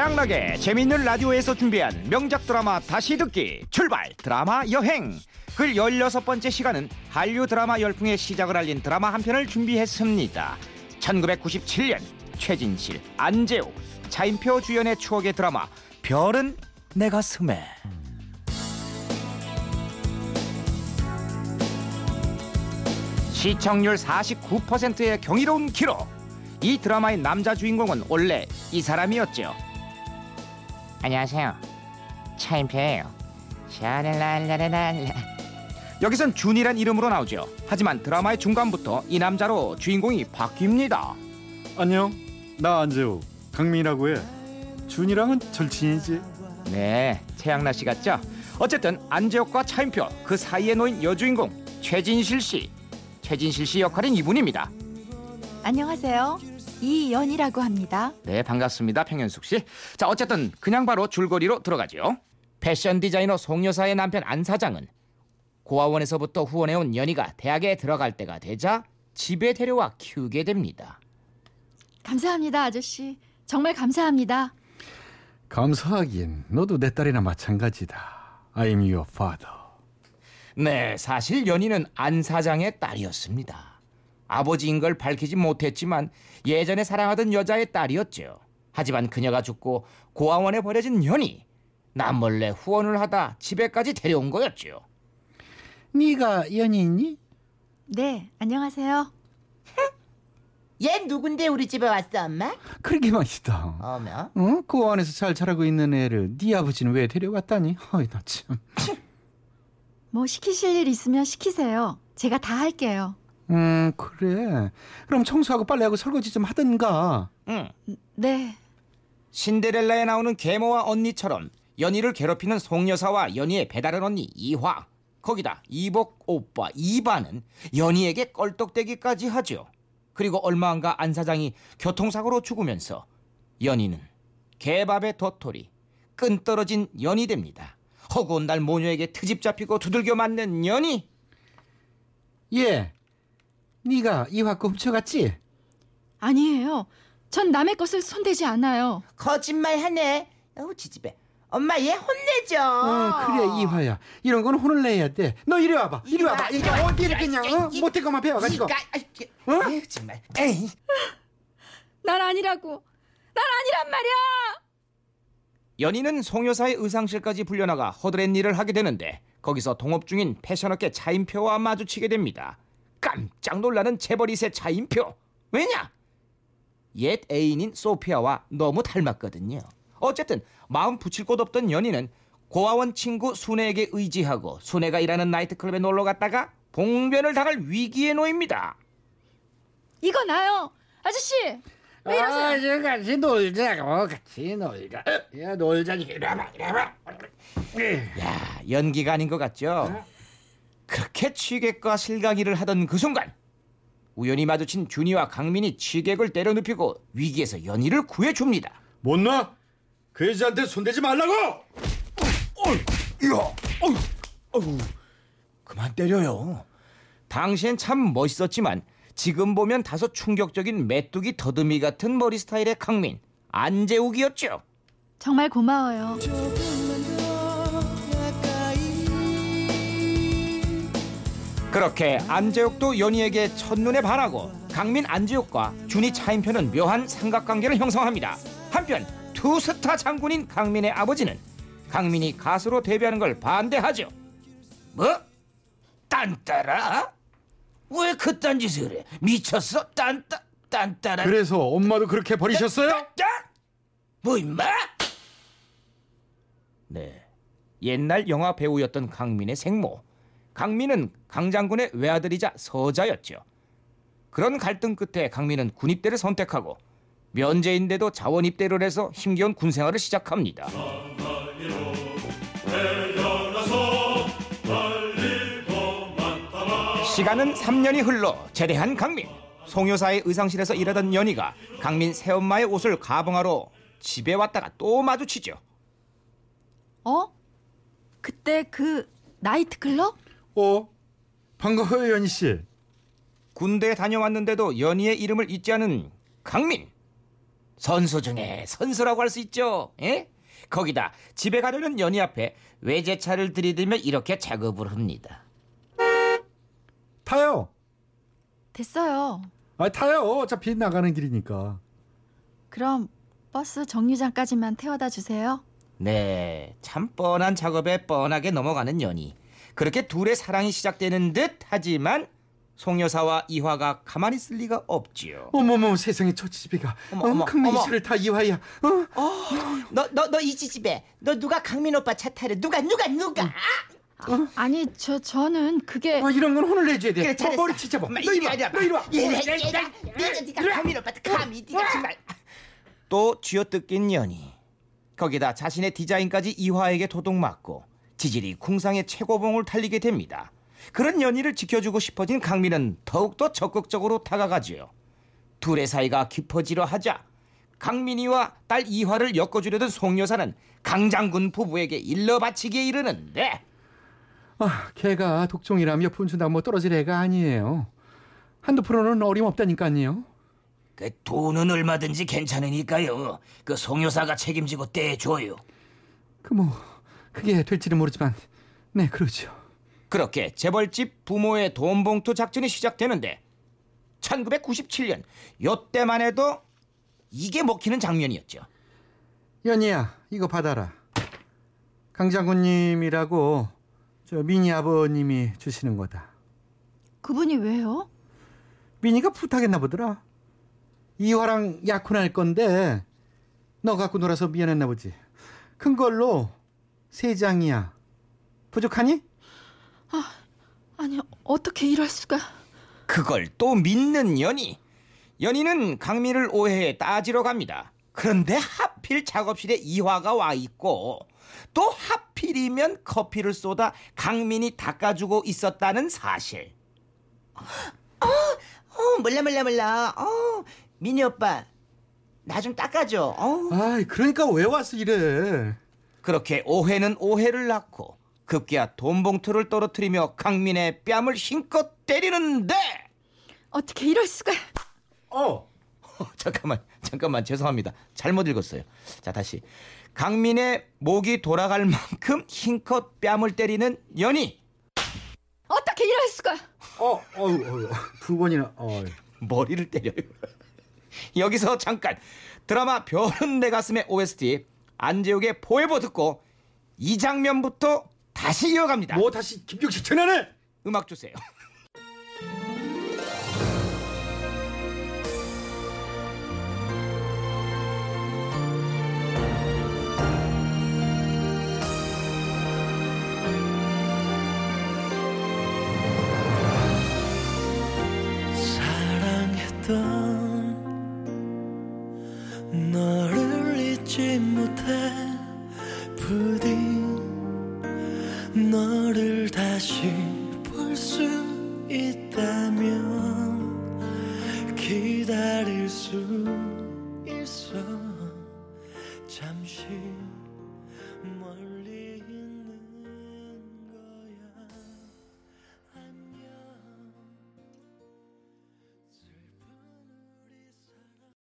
최양락의 재미있는 라디오에서 준비한 명작 드라마 다시 듣기 출발! 드라마 여행! 글 16번째 시간은 한류 드라마 열풍의 시작을 알린 드라마 한 편을 준비했습니다. 1997년 최진실, 안재욱, 차인표 주연의 추억의 드라마 별은 내 가슴에. 시청률 49%의 경이로운 기록. 이 드라마의 남자 주인공은 원래 이 사람이었죠 안녕하세요. 차인표예요. 샤랄랄라랄라 여기선 준이란 이름으로 나오죠 하지만 드라마의 중간부터 이 남자로 주인공이 바뀝니다. 안녕. 나 안재호 강민이라고 해. 준이랑은 절친이지. 네 최양락 씨 같죠? 어쨌든 안재욱과 차인표 그 사이에 놓인 여주인공 최진실 씨. 최진실 씨 역할은 이분입니다. 안녕하세요. 이연이라고 합니다. 네, 반갑습니다. 평현숙 씨. 자, 어쨌든 그냥 바로 줄거리로 들어가죠. 패션 디자이너 송 여사의 남편 안 사장은 고아원에서부터 후원해온 연희가 대학에 들어갈 때가 되자 집에 데려와 키우게 됩니다. 감사합니다, 아저씨. 정말 감사합니다. 감사하긴 너도 내 딸이나 마찬가지다 I'm your father 네, 사실 연희는 안 사장의 딸이었습니다. 아버지인 걸 밝히지 못했지만 예전에 사랑하던 여자의 딸이었죠. 하지만 그녀가 죽고 고아원에 버려진 연희 남몰래 후원을 하다 집에까지 데려온 거였죠. 네가 연인이? 네, 안녕하세요. 얘 누군데 우리 집에 왔어 엄마? 그러게 말이다 어머 어? 그 안에서 잘 자라고 있는 애를 네 아버지는 왜 데려갔다니? 어이 나 참 뭐 시키실 일 있으면 시키세요. 제가 다 할게요. 음 그래 그럼 청소하고 빨래하고 설거지 좀 하든가 응. 네. 신데렐라에 나오는 계모와 언니처럼 연희를 괴롭히는 송여사와 연희의 배다른 언니 이화 거기다 이복 오빠 이반은 연희에게 껄떡대기까지 하죠. 그리고 얼마 안가 안 사장이 교통사고로 죽으면서 연희는 개밥의 도토리 끈 떨어진 연희 됩니다. 허구한 날 모녀에게 트집 잡히고 두들겨 맞는 연희 예 네가 이화 거 훔쳐갔지? 아니에요. 전 남의 것을 손대지 않아요. 거짓말하네 어우 지집애 엄마 얘 혼내줘 어, 그래 이화야 이런 건 혼을 내야 돼 너 이리 와봐 이리 이리 와봐 와, 이리 이리 와. 어디를 그냥 어? 이- 못할 것만 배워가지고 어? 아유, 정말 에이 난 아니라고. 난 아니란 말이야. 연희는 송여사의 의상실까지 불려나가 허드렛 일을 하게 되는데 거기서 동업 중인 패션업계 차인표와 마주치게 됩니다. 깜짝 놀라는 재벌이세 차인표. 왜냐? 옛 애인인 소피아와 너무 닮았거든요. 어쨌든 마음 붙일 곳 없던 연희는 고아원 친구 순애에게 의지하고 순애가 일하는 나이트클럽에 놀러 갔다가 봉변을 당할 위기에 놓입니다. 이거 나요. 아저씨. 왜 이러세요? 아, 같이 놀자고 같이 놀자 야 놀자 이리 와봐 야, 연기가 아닌 것 같죠? 그렇게 취객과 실강이를 하던 그 순간 우연히 마주친 준이와 강민이 취객을 때려눕히고 위기에서 연희를 구해줍니다. 못나? 그 여자한테 손대지 말라고 이야, 그만 때려요. 당시엔 참 멋있었지만 지금 보면 다소 충격적인 메뚜기 더듬이 같은 머리 스타일의 강민 안재욱이었죠. 정말 고마워요. 그렇게 안재욱도 연희에게 첫눈에 반하고 강민 안재욱과 준이 차인표는 묘한 삼각관계를 형성합니다. 한편 투스타 장군인 강민의 아버지는 강민이 가수로 데뷔하는 걸 반대하죠. 뭐? 딴따라? 왜 그딴 짓을 해? 미쳤어? 딴따 딴따라? 그래서 엄마도 그렇게 버리셨어요? 딴따? 뭐 임마? 네. 옛날 영화 배우였던 강민의 생모. 강민은 강 장군의 외아들이자 서자였죠. 그런 갈등 끝에 강민은 군입대를 선택하고 면제인데도 자원 입대를 해서 힘겨운 군 생활을 시작합니다. 시간은 3년이 흘러 제대한 강민. 송여사의 의상실에서 일하던 연희가 강민 새엄마의 옷을 가봉하러 집에 왔다가 또 마주치죠. 어? 그때 그 나이트클럽? 어? 반가워요 연희 씨 군대에 다녀왔는데도 연희의 이름을 잊지 않은 강민. 선수 중에 선수라고 할 수 있죠. 예? 거기다 집에 가려는 연희 앞에 외제차를 들이대며 이렇게 작업을 합니다. 타요. 됐어요. 아 타요. 어차피 나가는 길이니까. 그럼 버스 정류장까지만 태워다 주세요. 네, 참 뻔한 작업에 뻔하게 넘어가는 연희. 그렇게 둘의 사랑이 시작되는 듯 하지만 송여사와 이화가 가만히 있을 리가 없지요. 어머머 세상에 저 집애가 어머, 어머. 씨를 다 이화야. 어? 너너너 이 지집애 너 누가 강민 오빠 차 타래 누가 누가 누가 아니 저 저는 그게 아, 이런 건 혼을 내줘야 돼. 그래, 뭐, 잘했어. 머리 치잡아. 엄마, 너 이리 와. 너 이리 와. 얘라 얘라 네가 네가 강민 오빠 감히 네가 정말 또 쥐어뜯긴 연희. 거기다 자신의 디자인까지 이화에게 도둑 맞고 지질이 궁상의 최고봉을 달리게 됩니다. 그런 연희를 지켜주고 싶어진 강민은 더욱더 적극적으로 다가가지요. 둘의 사이가 깊어지려 하자 강민이와 딸 이화를 엮어주려던 송여사는 강장군 부부에게 일러 바치기에 이르는데 아, 걔가 독종이라며 분수다 뭐 떨어질 애가 아니에요. 한두 프로는 어림없다니까요. 그 돈은 얼마든지 괜찮으니까요. 그 송여사가 책임지고 떼줘요. 그 뭐 그게 될지는 모르지만 네 그러죠. 그렇게 재벌집 부모의 돈 봉투 작전이 시작되는데 1997년 요때만 해도 이게 먹히는 장면이었죠. 연희야 이거 받아라. 강장군님이라고 저 미니 아버님이 주시는 거다. 그분이 왜요? 미니가 부탁했나 보더라. 이화랑 약혼할 건데 너 갖고 놀아서 미안했나 보지. 큰 걸로 세 장이야. 부족하니? 아니 어떻게 이럴 수가? 그걸 또 믿는 연희. 연희는 강민을 오해해 따지러 갑니다. 그런데 하필 작업실에 이화가 와 있고 또 하필이면 커피를 쏟아 강민이 닦아주고 있었다는 사실. 어 몰라 몰라 몰라 어 민희 오빠 나 좀 닦아줘 어 아이 그러니까 왜 왔어 이래. 그렇게 오해는 오해를 낳고 급기야 돈 봉투를 떨어뜨리며 강민의 뺨을 힘껏 때리는데! 어떻게 이럴 수가? 어. 잠깐만 잠깐만 죄송합니다. 잘못 읽었어요. 자 다시. 강민의 목이 돌아갈 만큼 힘껏 뺨을 때리는 연희! 어떻게 이럴 수가? 어, 어우, 어우, 두 번이나, 어. 머리를 때려요. 여기서 잠깐. 드라마 별은 내 가슴의 OST 안재욱의 포에버 듣고 이 장면부터 다시 이어갑니다. 뭐 다시 김경식 전화네. 음악 주세요. 사랑했던 기다릴 수 있어. 잠시 멀